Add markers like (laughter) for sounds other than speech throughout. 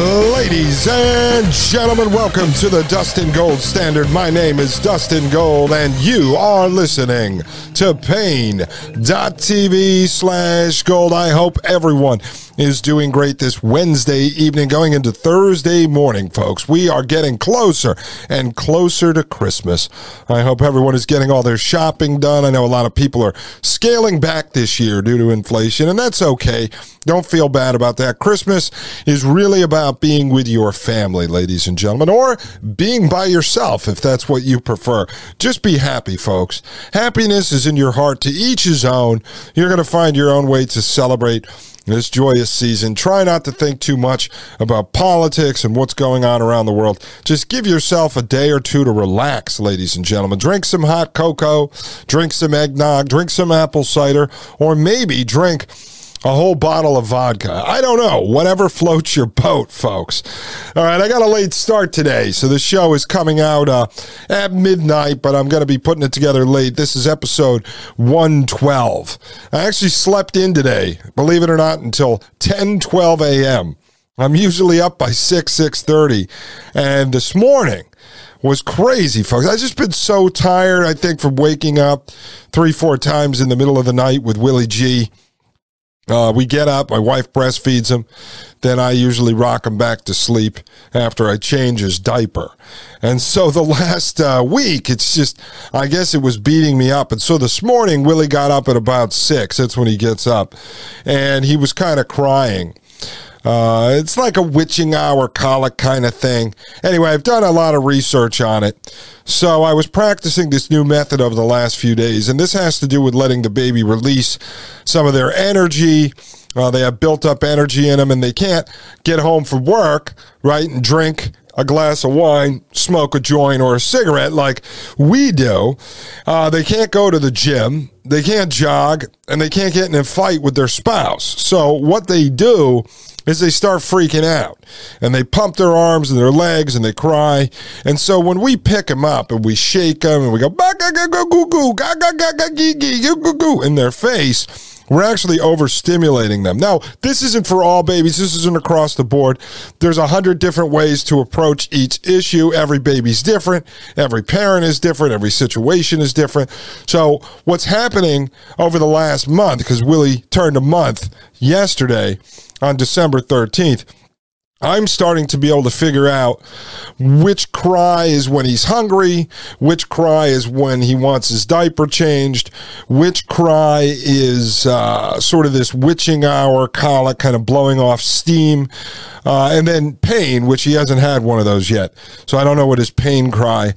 Ladies and gentlemen, welcome to the Dustin Gold Standard. My name is Dustin Gold, and you are listening to Paine.tv slash gold. I hope everyone is doing great this Wednesday evening, going into Thursday morning, folks. We are getting closer and closer to Christmas. I hope everyone is getting all their shopping done. I know a lot of people are scaling back this year due to inflation, and that's okay. Don't feel bad about that. Christmas is really about being with your family, ladies and gentlemen, or being by yourself if that's what you prefer. Just be happy, folks. Happiness is in your heart to each his own. You're going to find your own way to celebrate this joyous season. Try not to think too much about politics and what's going on around the world. Just give yourself a day or two to relax, ladies and gentlemen. Drink some hot cocoa, drink some eggnog, drink some apple cider, or maybe drink a whole bottle of vodka. I don't know. Whatever floats your boat, folks. All right, I got a late start today, so the show is coming out uh, at midnight, but I'm going to be putting it together late. This is episode 112. I actually slept in today, believe it or not, until 10 12 a.m. I'm usually up by 6 6:30, and this morning was crazy, folks. I just been so tired. I think from waking up three, four times in the middle of the night with Willie G uh, we get up, my wife breastfeeds him, then I usually rock him back to sleep after I change his diaper. And so the (laughs) last uh, week, it's just, I guess it was beating me up. And so this morning, Willie got up at about six. That's when he gets up. And he was kind of crying. Uh, it's like a witching hour colic kind of thing. Anyway, I've done a lot of research on it. So I was practicing this new method over the last few days, and this has to do with letting the baby release some of their energy. Uh, they have built up energy in them, and they can't get home from work, right, and drink a glass of wine, smoke a joint or a cigarette like we do. Uh, they can't go to the gym, they can't jog, and they can't get in a fight with their spouse. So what they do is they start freaking out and they pump their arms and their legs and they cry. And so when we pick them up and we shake them and we go in their face, we're actually overstimulating them. Now, this isn't for all babies. This isn't across the board. There's a hundred different ways to approach each issue. Every baby's different. Every parent is different. Every situation is different. So what's happening over the last month, because Willie turned a month yesterday, on December 13th. I'm starting to be able to figure out which cry is when he's hungry, which cry is when he wants his diaper changed, which cry is uh, sort of this witching hour colic kind of blowing off steam, uh, and then pain, which he hasn't had one of those yet. So I don't know what his pain cry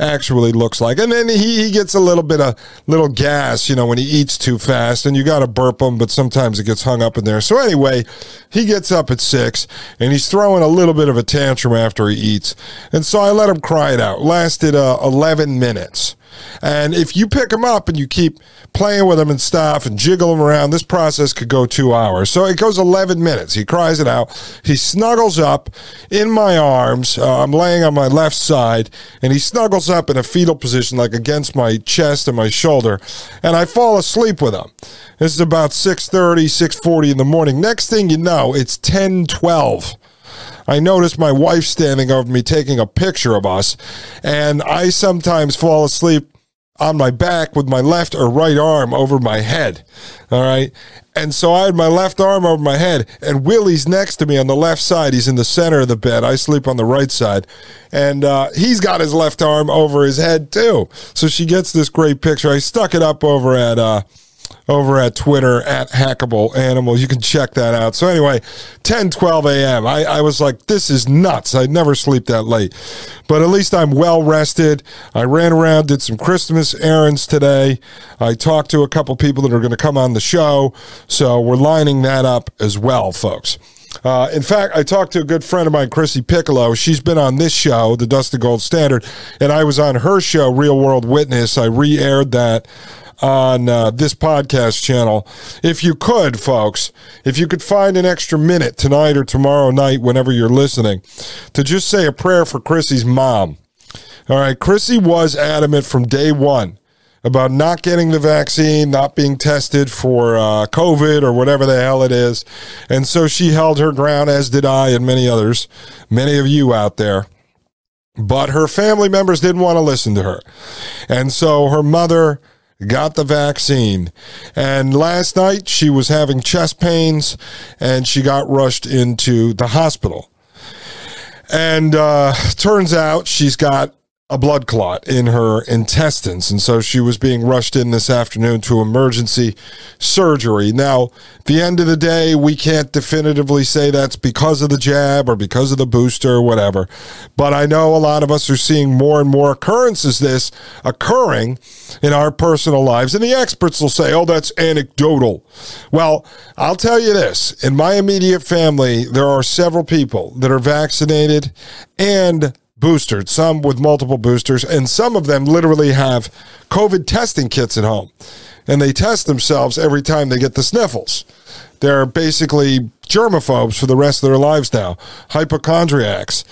actually looks like. And then he, he gets a little bit of little gas, you know, when he eats too fast, and you got to burp him, but sometimes it gets hung up in there. So anyway, he gets up at six and he's throwing a little bit of a tantrum after he eats. And so I let him cry it out. Lasted uh, 11 minutes. And if you pick them up and you keep playing with them and stuff and jiggle them around, this process could go two hours. So it goes 11 minutes. He cries it out. He snuggles up in my arms. Uh, I'm laying on my left side, and he snuggles up in a fetal position, like against my chest and my shoulder. And I fall asleep with him. This is about 6.30, 6.40 in the morning. Next thing you know, it's 10, 12. I noticed my wife standing over me taking a picture of us, and I sometimes fall asleep on my back with my left or right arm over my head. All right. And so I had my left arm over my head, and Willie's next to me on the left side. He's in the center of the bed. I sleep on the right side. And uh, he's got his left arm over his head, too. So she gets this great picture. I stuck it up over at. Uh, over at Twitter at Hackable Animal. You can check that out. So anyway, 10, 12 a.m. I, I was like, this is nuts. I'd never sleep that late. But at least I'm well rested. I ran around, did some Christmas errands today. I talked to a couple people that are going to come on the show. So we're lining that up as well, folks. Uh, in fact, I talked to a good friend of mine, Chrissy Piccolo. She's been on this show, the Dusty Gold Standard, and I was on her show, Real World Witness. I re aired that on uh, this podcast channel. If you could, folks, if you could find an extra minute tonight or tomorrow night, whenever you're listening, to just say a prayer for Chrissy's mom. All right, Chrissy was adamant from day one about not getting the vaccine, not being tested for uh, COVID or whatever the hell it is. And so she held her ground, as did I and many others, many of you out there. But her family members didn't want to listen to her. And so her mother got the vaccine. And last night she was having chest pains and she got rushed into the hospital. And uh, turns out she's got a blood clot in her intestines. And so she was being rushed in this afternoon to emergency surgery. Now, the end of the day, we can't definitively say that's because of the jab or because of the booster or whatever. But I know a lot of us are seeing more and more occurrences this occurring in our personal lives. And the experts will say, oh, that's anecdotal. Well, I'll tell you this in my immediate family, there are several people that are vaccinated and boosted, some with multiple boosters, and some of them literally have COVID testing kits at home. And they test themselves every time they get the sniffles. They're basically germaphobes for the rest of their lives now, hypochondriacs.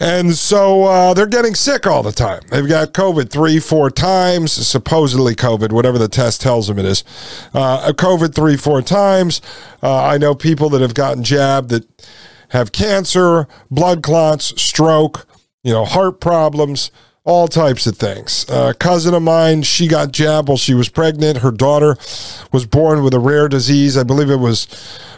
And so uh, they're getting sick all the time. They've got COVID three, four times, supposedly COVID, whatever the test tells them it is. Uh, COVID three, four times. Uh, I know people that have gotten jabbed that have cancer, blood clots, stroke, you know, heart problems, all types of things. A cousin of mine, she got jabbed while she was pregnant. Her daughter was born with a rare disease. I believe it was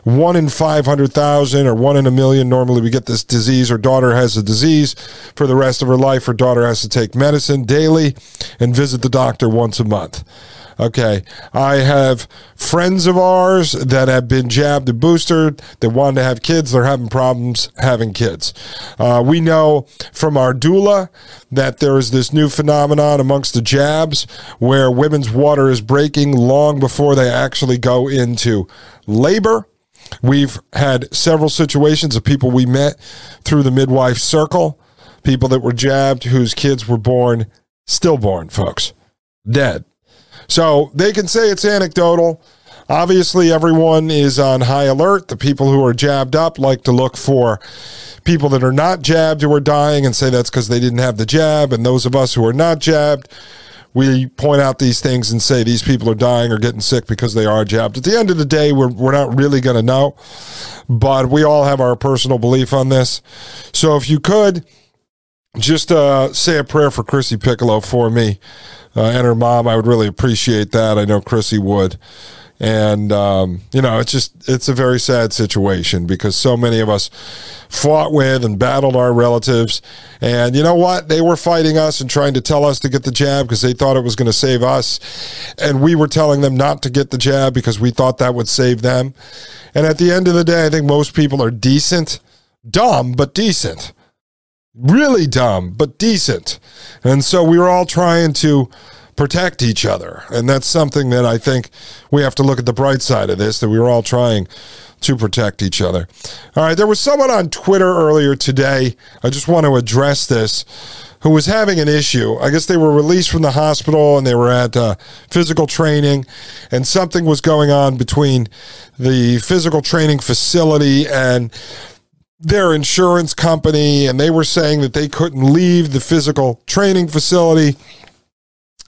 one in 500,000 or one in a million. Normally we get this disease. Her daughter has a disease for the rest of her life. Her daughter has to take medicine daily and visit the doctor once a month. Okay. I have friends of ours that have been jabbed and boosted that wanted to have kids. They're having problems having kids. Uh, we know from our doula that there is this new phenomenon amongst the jabs where women's water is breaking long before they actually go into labor. We've had several situations of people we met through the midwife circle, people that were jabbed whose kids were born stillborn, folks, dead. So they can say it's anecdotal. Obviously, everyone is on high alert. The people who are jabbed up like to look for people that are not jabbed who are dying and say that's because they didn't have the jab. And those of us who are not jabbed, we point out these things and say these people are dying or getting sick because they are jabbed. At the end of the day, we're, we're not really going to know, but we all have our personal belief on this. So if you could just uh, say a prayer for Chrissy Piccolo for me uh, and her mom. I would really appreciate that. I know Chrissy would. And, um, you know, it's just, it's a very sad situation because so many of us fought with and battled our relatives. And you know what? They were fighting us and trying to tell us to get the jab because they thought it was going to save us. And we were telling them not to get the jab because we thought that would save them. And at the end of the day, I think most people are decent, dumb, but decent really dumb, but decent. And so we were all trying to protect each other. And that's something that I think we have to look at the bright side of this, that we were all trying to protect each other. All right, there was someone on Twitter earlier today. I just want to address this. Who was having an issue? I guess they were released from the hospital and they were at uh, physical training, and something was going on between the physical training facility and their insurance company, and they were saying that they couldn't leave the physical training facility.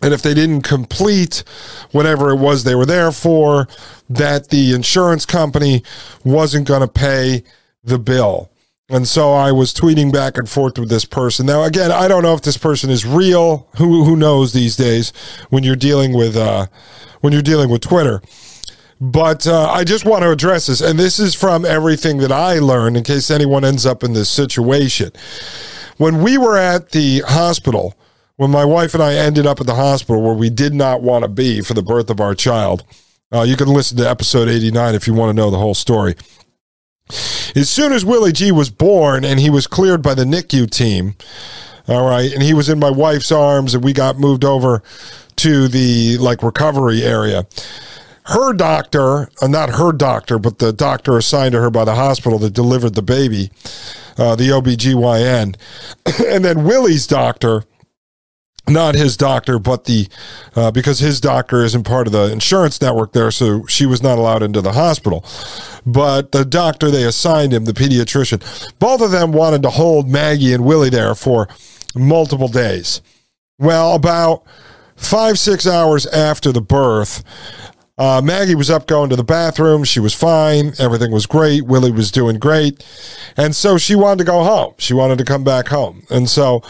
And if they didn't complete whatever it was they were there for, that the insurance company wasn't going to pay the bill. And so I was tweeting back and forth with this person. Now, again, I don't know if this person is real. Who who knows these days when you're dealing with uh, when you're dealing with Twitter. But uh, I just want to address this, and this is from everything that I learned in case anyone ends up in this situation. When we were at the hospital, when my wife and I ended up at the hospital where we did not want to be for the birth of our child. Uh, you can listen to episode 89 if you want to know the whole story. As soon as Willie G was born and he was cleared by the NICU team, all right, and he was in my wife's arms and we got moved over to the like recovery area. Her doctor, uh, not her doctor, but the doctor assigned to her by the hospital that delivered the baby, uh, the OBGYN, (coughs) and then Willie's doctor not his doctor, but the uh, because his doctor isn't part of the insurance network there, so she was not allowed into the hospital. But the doctor they assigned him, the pediatrician, both of them wanted to hold Maggie and Willie there for multiple days. Well, about five six hours after the birth. Uh, Maggie was up going to the bathroom. She was fine. Everything was great. Willie was doing great. And so she wanted to go home. She wanted to come back home. And so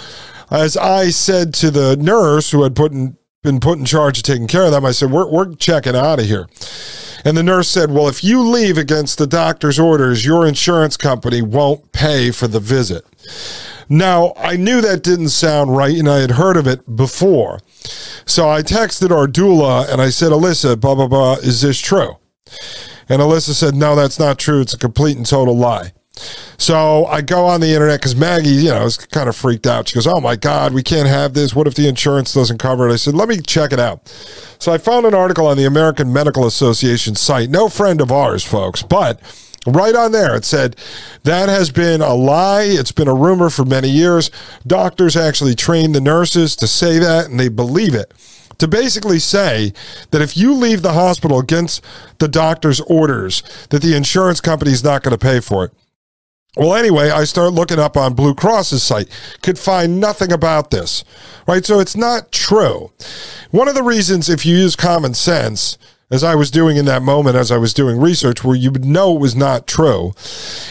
as I said to the nurse who had put in, been put in charge of taking care of them, I said, we're, we're checking out of here. And the nurse said, Well, if you leave against the doctor's orders, your insurance company won't pay for the visit. Now, I knew that didn't sound right, and I had heard of it before. So I texted our doula and I said, Alyssa, blah, blah, blah, is this true? And Alyssa said, No, that's not true. It's a complete and total lie. So I go on the internet because Maggie, you know, is kind of freaked out. She goes, Oh my God, we can't have this. What if the insurance doesn't cover it? I said, Let me check it out. So I found an article on the American Medical Association site. No friend of ours, folks, but right on there it said that has been a lie. It's been a rumor for many years. Doctors actually train the nurses to say that and they believe it to basically say that if you leave the hospital against the doctor's orders, that the insurance company is not going to pay for it. Well, anyway, I start looking up on Blue Cross's site, could find nothing about this, right? So it's not true. One of the reasons, if you use common sense, as I was doing in that moment, as I was doing research, where you would know it was not true,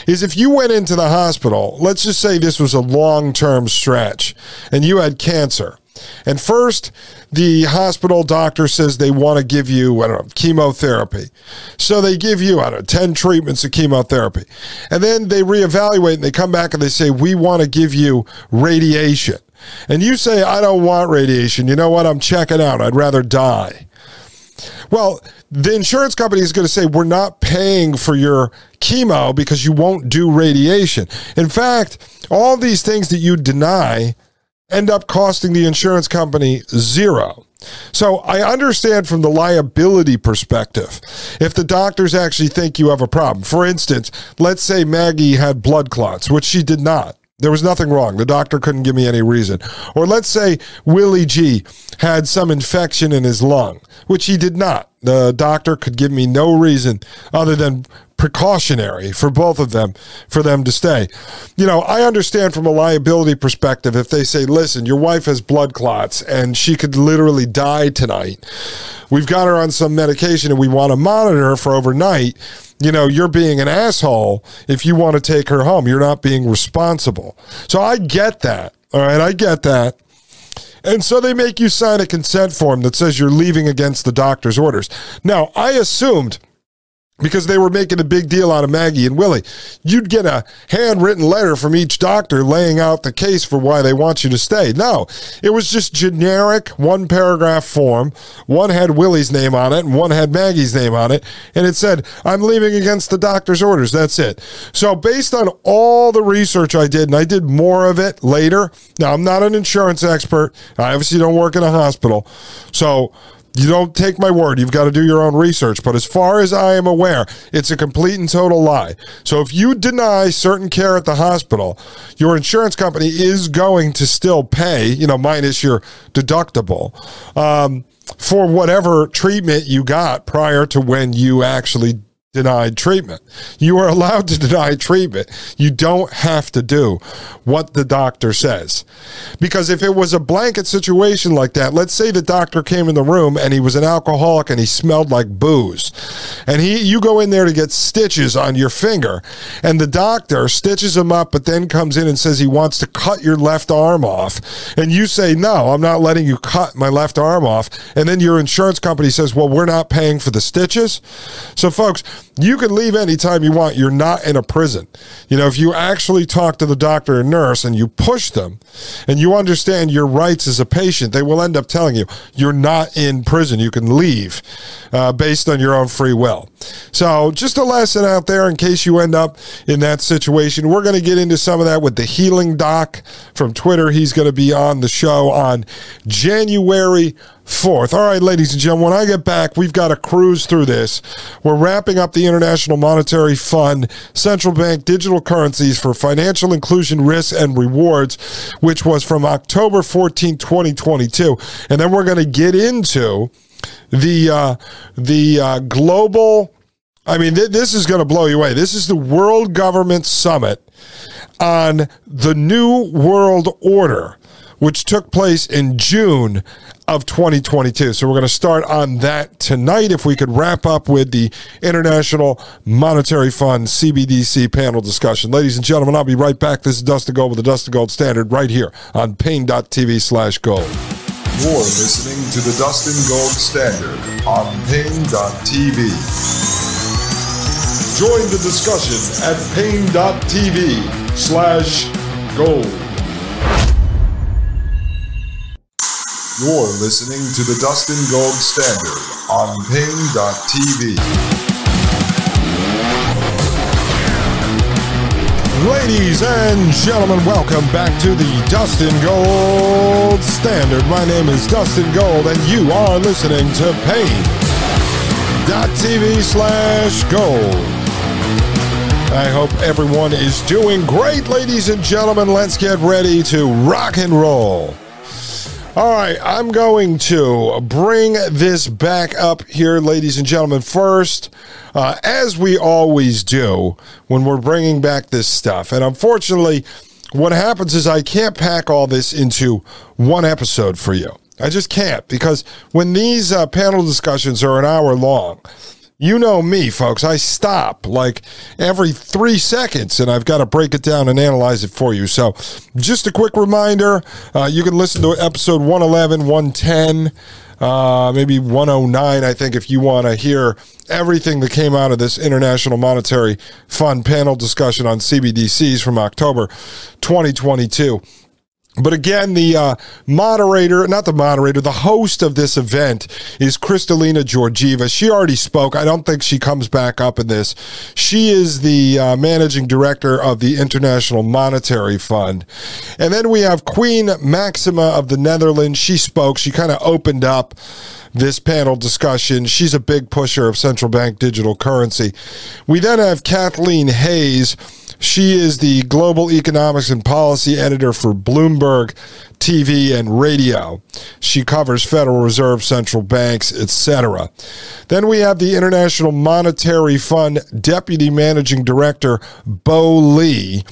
is if you went into the hospital, let's just say this was a long term stretch, and you had cancer and first, the hospital doctor says they want to give you, I don't know, chemotherapy. So they give you, I don't know, 10 treatments of chemotherapy. And then they reevaluate and they come back and they say, we want to give you radiation. And you say, I don't want radiation. You know what? I'm checking out. I'd rather die. Well, the insurance company is going to say, We're not paying for your chemo because you won't do radiation. In fact, all these things that you deny end up costing the insurance company zero. So I understand from the liability perspective, if the doctors actually think you have a problem. For instance, let's say Maggie had blood clots, which she did not. There was nothing wrong. The doctor couldn't give me any reason. Or let's say Willie G had some infection in his lung, which he did not. The doctor could give me no reason other than precautionary for both of them for them to stay. You know, I understand from a liability perspective if they say, listen, your wife has blood clots and she could literally die tonight. We've got her on some medication and we want to monitor her for overnight. You know, you're being an asshole if you want to take her home. You're not being responsible. So I get that. All right, I get that. And so they make you sign a consent form that says you're leaving against the doctor's orders. Now, I assumed because they were making a big deal out of Maggie and Willie. You'd get a handwritten letter from each doctor laying out the case for why they want you to stay. No, it was just generic one paragraph form. One had Willie's name on it and one had Maggie's name on it. And it said, I'm leaving against the doctor's orders. That's it. So, based on all the research I did, and I did more of it later. Now, I'm not an insurance expert. I obviously don't work in a hospital. So, you don't take my word. You've got to do your own research. But as far as I am aware, it's a complete and total lie. So if you deny certain care at the hospital, your insurance company is going to still pay, you know, minus your deductible. Um, for whatever treatment you got prior to when you actually denied treatment. You are allowed to deny treatment. You don't have to do what the doctor says. Because if it was a blanket situation like that, let's say the doctor came in the room and he was an alcoholic and he smelled like booze. And he you go in there to get stitches on your finger and the doctor stitches him up but then comes in and says he wants to cut your left arm off and you say, "No, I'm not letting you cut my left arm off." And then your insurance company says, "Well, we're not paying for the stitches." So folks, you can leave anytime you want. You're not in a prison. You know, if you actually talk to the doctor or nurse and you push them and you understand your rights as a patient, they will end up telling you you're not in prison. You can leave uh, based on your own free will. So, just a lesson out there in case you end up in that situation. We're going to get into some of that with the Healing Doc from Twitter. He's going to be on the show on January 4th. All right, ladies and gentlemen, when I get back, we've got to cruise through this. We're wrapping up the International Monetary Fund Central Bank Digital Currencies for Financial Inclusion Risks and Rewards, which was from October 14, 2022. And then we're going to get into the uh, the uh, global. I mean, th- this is going to blow you away. This is the World Government Summit on the New World Order, which took place in June of 2022. So we're going to start on that tonight. If we could wrap up with the International Monetary Fund CBDC panel discussion. Ladies and gentlemen, I'll be right back. This is Dustin Gold with the Dustin Gold Standard right here on Paine.tv slash gold. You're listening to the Dustin Gold Standard on Paine.tv. Join the discussion at Paine.tv slash gold. You're listening to the Dustin Gold Standard on Paine.tv. Ladies and gentlemen, welcome back to the Dustin Gold Standard. My name is Dustin Gold, and you are listening to Paine.tv slash gold. I hope everyone is doing great, ladies and gentlemen. Let's get ready to rock and roll. All right, I'm going to bring this back up here, ladies and gentlemen. First, uh, as we always do when we're bringing back this stuff. And unfortunately, what happens is I can't pack all this into one episode for you. I just can't because when these uh, panel discussions are an hour long, you know me, folks. I stop like every three seconds and I've got to break it down and analyze it for you. So, just a quick reminder uh, you can listen to episode 111, 110, uh, maybe 109, I think, if you want to hear everything that came out of this International Monetary Fund panel discussion on CBDCs from October 2022. But again, the uh, moderator, not the moderator, the host of this event is Kristalina Georgieva. She already spoke. I don't think she comes back up in this. She is the uh, managing director of the International Monetary Fund. And then we have Queen Maxima of the Netherlands. She spoke. She kind of opened up this panel discussion. She's a big pusher of central bank digital currency. We then have Kathleen Hays. She is the global economics and policy editor for Bloomberg TV and radio. She covers Federal Reserve, central banks, etc. Then we have the International Monetary Fund deputy managing director Bo Li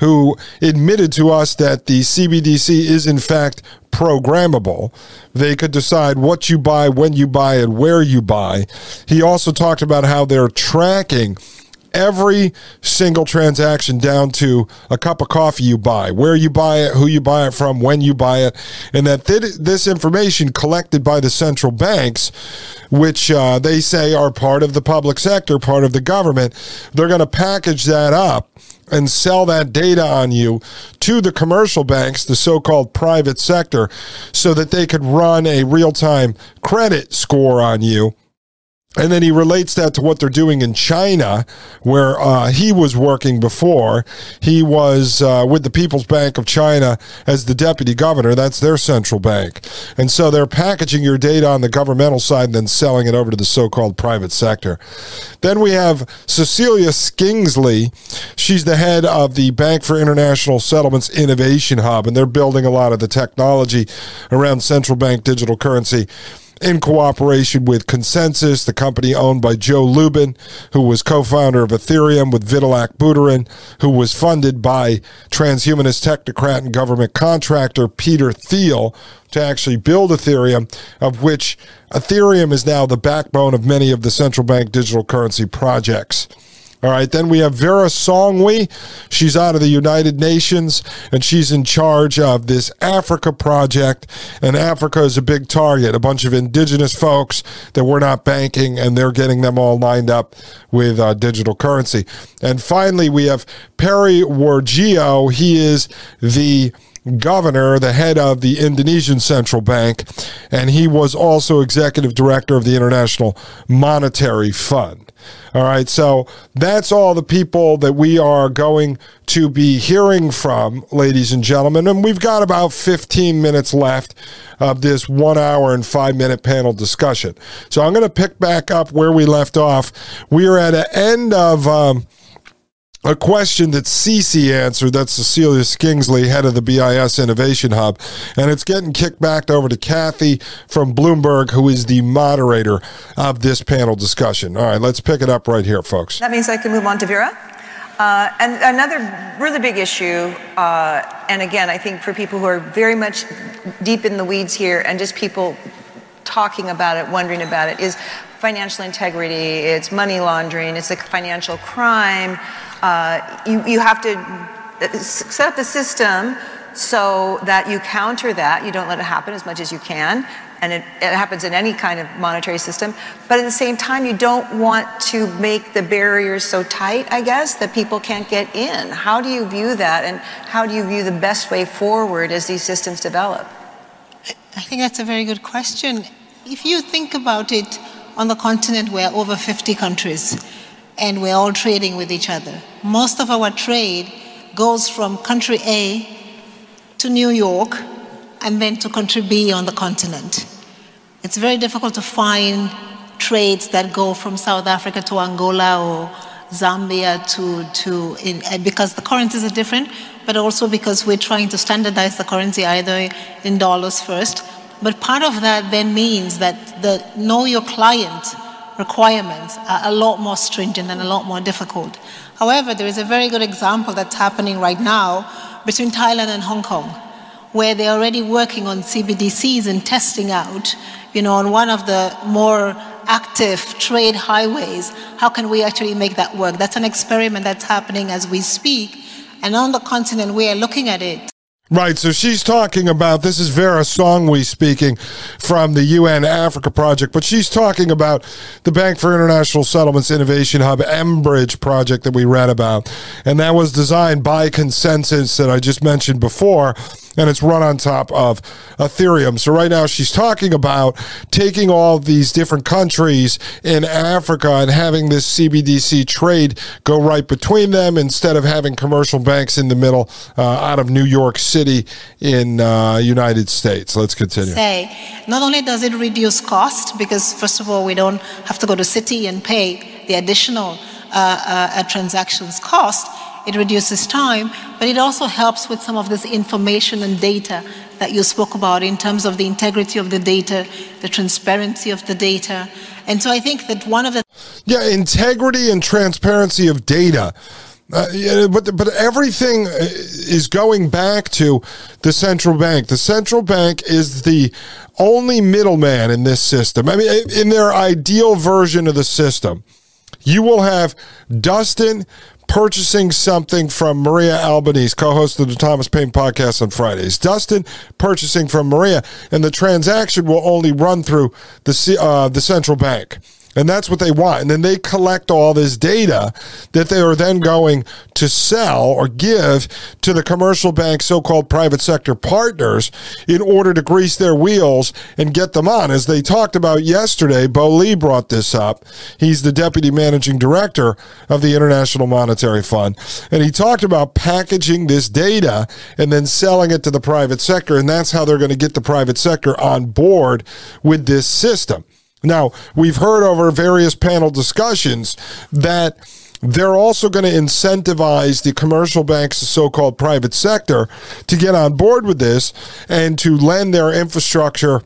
who admitted to us that the CBDC is in fact programmable. They could decide what you buy, when you buy, and where you buy. He also talked about how they're tracking every single transaction down to a cup of coffee you buy, where you buy it, who you buy it from, when you buy it, and that th- this information collected by the central banks, which uh, they say are part of the public sector, part of the government, they're going to package that up and sell that data on you to the commercial banks, the so called private sector, so that they could run a real time credit score on you and then he relates that to what they're doing in China, where uh, he was working before. He was uh, with the People's Bank of China as the deputy governor. That's their central bank. And so they're packaging your data on the governmental side and then selling it over to the so called private sector. Then we have Cecilia Skingsley. She's the head of the Bank for International Settlements Innovation Hub, and they're building a lot of the technology around central bank digital currency in cooperation with ConsenSys, the company owned by Joe Lubin, who was co founder of Ethereum with Vitalik Buterin, who was funded by transhumanist technocrat and government contractor Peter Thiel to actually build Ethereum, of which Ethereum is now the backbone of many of the central bank digital currency projects. All right. Then we have Vera Songwe. She's out of the United Nations and she's in charge of this Africa project. And Africa is a big target, a bunch of indigenous folks that we're not banking and they're getting them all lined up with uh, digital currency. And finally, we have Perry Warjiyo. He is the governor, the head of the Indonesian Central Bank, and he was also executive director of the International Monetary Fund. All right, so that's all the people that we are going to be hearing from, ladies and gentlemen. And we've got about 15 minutes left of this one hour and five minute panel discussion. So I'm going to pick back up where we left off. We are at an end of. Um, a question that Cece answered. That's Cecilia Skingsley, head of the BIS Innovation Hub. And it's getting kicked back over to Kathy from Bloomberg, who is the moderator of this panel discussion. All right, let's pick it up right here, folks. That means I can move on to Vera. Uh, and another really big issue, uh, and again, I think for people who are very much deep in the weeds here and just people talking about it, wondering about it, is financial integrity, it's money laundering, it's a financial crime. Uh, you, you have to set up the system so that you counter that. You don't let it happen as much as you can. And it, it, happens in any kind of monetary system. But at the same time, you don't want to make the barriers so tight, I guess, that people can't get in. How do you view that? And how do you view the best way forward as these systems develop? I think that's a very good question. If you think about it, on the continent, we're over 50 countries and we're all trading with each other. Most of our trade goes from country A to New York and then to country B on the continent. It's very difficult to find trades that go from South Africa to Angola or Zambia to, to in, because the currencies are different, but also because we're trying to standardize the currency either in dollars first. But part of that then means that the know your client requirements are a lot more stringent and a lot more difficult. However, there is a very good example that's happening right now between Thailand and Hong Kong, where they're already working on CBDCs and testing out, you know, on one of the more active trade highways, how can we actually make that work? That's an experiment that's happening as we speak. And on the continent, we are looking at it Right, so she's talking about this is Vera Songwe speaking from the UN Africa project, but she's talking about the Bank for International Settlements Innovation Hub mBridge project that we read about, and that was designed by ConsenSys that I just mentioned before, and it's run on top of Ethereum. So right now she's talking about taking all these different countries in Africa and having this CBDC trade go right between them instead of having commercial banks in the middle uh, out of New York City in uh, United States. Let's continue. Say, not only does it reduce cost because first of all we don't have to go to Citi and pay the additional uh, uh transactions cost it reduces time, but it also helps with some of this information and data that you spoke about in terms of the integrity of the data, the transparency of the data. And so I think that one of the. Yeah, integrity and transparency of data. Uh, yeah, but but everything uh, is going back to the central bank. The central bank is the only middleman in this system. I mean, in their ideal version of the system, you will have Dustin purchasing something from Maria Albanese, co-host of the Thomas Paine podcast on Fridays. Dustin purchasing from Maria, and the transaction will only run through the uh, the central bank. And that's what they want. And then they collect all this data that they are then going to sell or give to the commercial bank, so called private sector partners, in order to grease their wheels and get them on. As they talked about yesterday, Bo Li brought this up. He's the deputy managing director of the International Monetary Fund. And he talked about packaging this data and then selling it to the private sector. And that's how they're going to get the private sector on board with this system. Now, we've heard over various panel discussions that they're also going to incentivize the commercial banks, the so called private sector, to get on board with this and to lend their infrastructure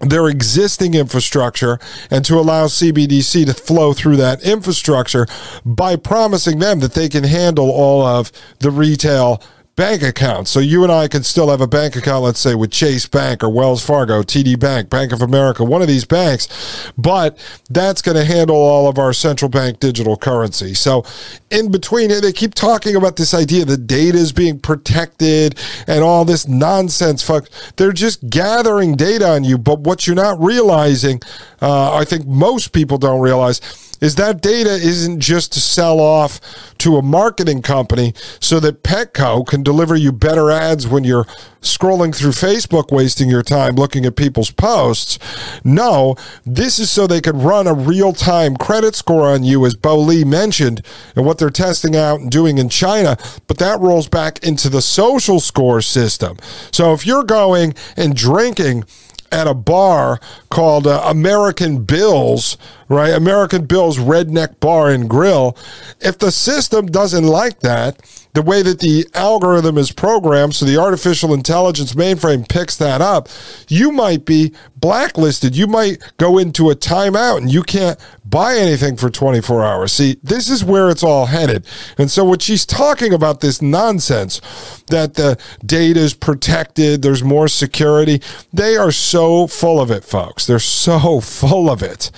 their existing infrastructure and to allow CBDC to flow through that infrastructure by promising them that they can handle all of the retail bank accounts. So you and I can still have a bank account, let's say with Chase Bank or Wells Fargo, TD Bank, Bank of America, one of these banks, but that's going to handle all of our central bank digital currency. So in between, they keep talking about this idea that data is being protected and all this nonsense. Fuck, they're just gathering data on you. But what you're not realizing, uh, I think most people don't realize is that data isn't just to sell off to a marketing company so that Petco can deliver you better ads when you're scrolling through Facebook, wasting your time looking at people's posts. No, this is so they could run a real time credit score on you, as Bo Li mentioned, and what they're testing out and doing in China. But that rolls back into the social score system. So if you're going and drinking, at a bar called uh, American Bills, right? American Bills Redneck Bar and Grill. If the system doesn't like that, the way that the algorithm is programmed, so the artificial intelligence mainframe picks that up, you might be blacklisted. You might go into a timeout and you can't buy anything for 24 hours. See, this is where it's all headed. And so, what she's talking about this nonsense that the data is protected, there's more security, they are so full of it, folks. They're so (laughs) full of it.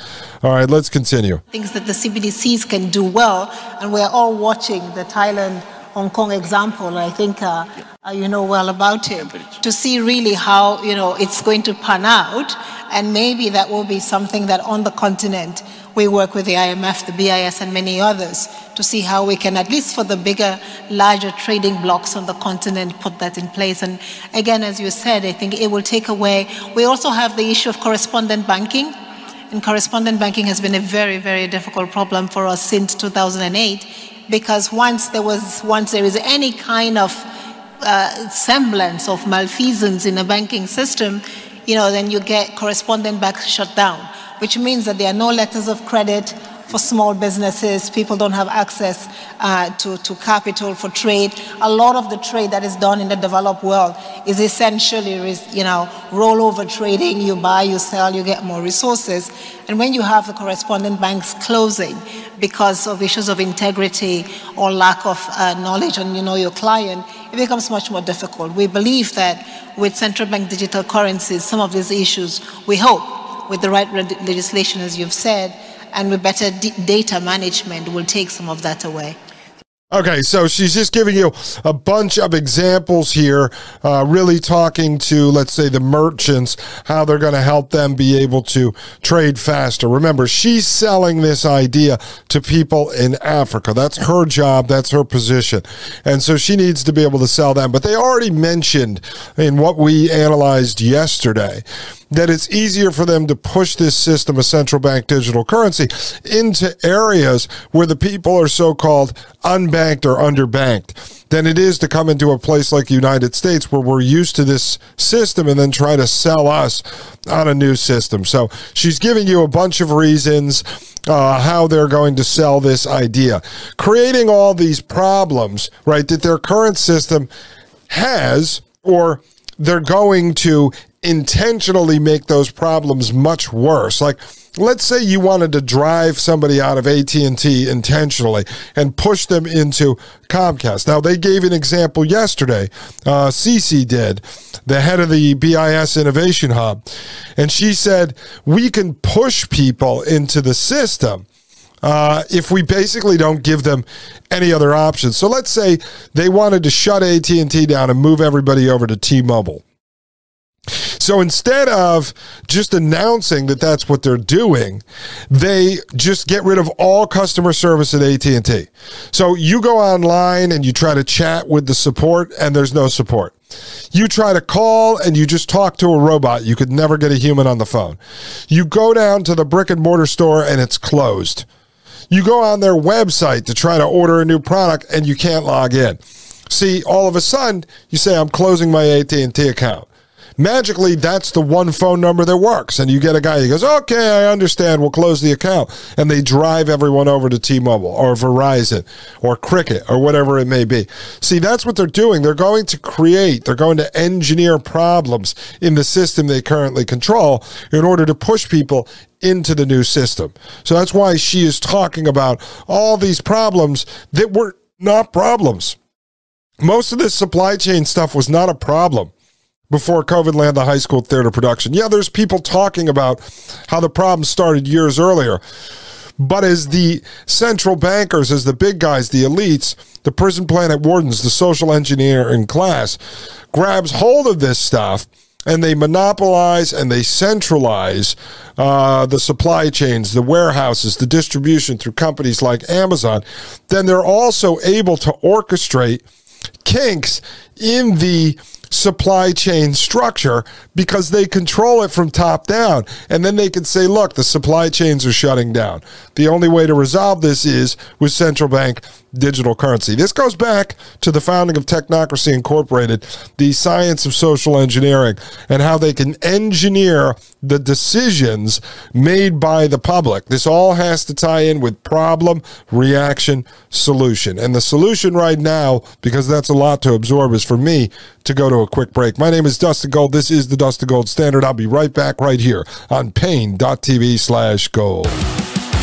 All right, let's continue. Things that the CBDCs can do well, and we're all watching the Thailand Hong Kong example, I think uh, uh, you know well about it, to see really how you know it's going to pan out, and maybe that will be something that on the continent we work with the IMF, the BIS, and many others to see how we can, at least for the bigger, larger trading blocks on the continent, put that in place. And again, as you said, I think it will take away. We also have the issue of correspondent banking. And correspondent banking has been a very, very difficult problem for us since 2008 because once there was once there is any kind of uh, semblance of malfeasance in a banking system, you know, then you get correspondent banks shut down, which means that there are no letters of credit for small businesses. People don't have access uh, to, to capital for trade. A lot of the trade that is done in the developed world is essentially, you know, rollover trading. You buy, you sell, you get more resources. And when you have the correspondent banks closing because of issues of integrity or lack of uh, knowledge on, you know, your client, it becomes much more difficult. We believe that with central bank digital currencies, some of these issues, we hope, with the right legislation, as you've said, and with better d- data management will take some of that away. Okay, so she's just giving you a bunch of examples here, uh, really talking to, let's say, the merchants, how they're going to help them be able to trade faster. Remember, she's selling this idea to people in Africa. That's her job, that's her position. And so she needs to be able to sell them. But they already mentioned in what we analyzed yesterday that it's easier for them to push this system of central bank digital currency into areas where the people are so called unbanked or underbanked than it is to come into a place like the United States where we're used to this system and then try to sell us on a new system. So she's giving you a bunch of reasons uh, how they're going to sell this idea, creating all these problems, right, that their current system has or they're going to intentionally make those problems much worse. Like, let's say you wanted to drive somebody out of AT&T intentionally and push them into Comcast. Now, they gave an example yesterday. Uh, did, the head of the BIS Innovation Hub. And she said, we can push people into the system. Uh, if we basically don't give them any other options. So let's say they wanted to shut AT&T down and move everybody over to T-Mobile. So instead of just announcing that that's what they're doing, they just get rid of all customer service at AT&T. So you go online and you try to chat with the support and there's no support. You try to call and you just talk to a robot. You could never get a human on the phone. You go down to the brick and mortar store and it's closed. You go on their website to try to order a new product and you can't log in. See, all of a sudden, you say, I'm closing my AT&T account magically that's the one phone number that works. And you get a guy who goes, okay, I understand. We'll close the account. And they drive everyone over to T-Mobile or Verizon or Cricket or whatever it may be. See, that's what they're doing. They're going to create, they're going to engineer problems in the system they currently control in order to push people into the new system. So that's why she is talking about all these problems that were not problems. most of this supply chain stuff was not a problem before COVID landed the high school theater production. Yeah, there's people talking about how the problem started years earlier. But as the central bankers, as the big guys, the elites, the prison planet wardens, the social engineer in class grabs hold of this stuff and they monopolize and they centralize uh, the supply chains, the warehouses, the distribution through companies like Amazon, then they're also able to orchestrate kinks in the supply chain structure because they control it from top down. And then they can say, look, the supply chains are shutting down. The only way to resolve this is with central bank digital currency. This goes back to the founding of Technocracy Incorporated, the science of social engineering, and how they can engineer the decisions made by the public. This all has to tie in with problem, reaction, solution. And the solution right now, because that's a lot to absorb, is for me to go to a quick break. My name is Dustin Gold. This is the Dustin Gold Standard. I'll be right back right here on Paine.tv slash gold.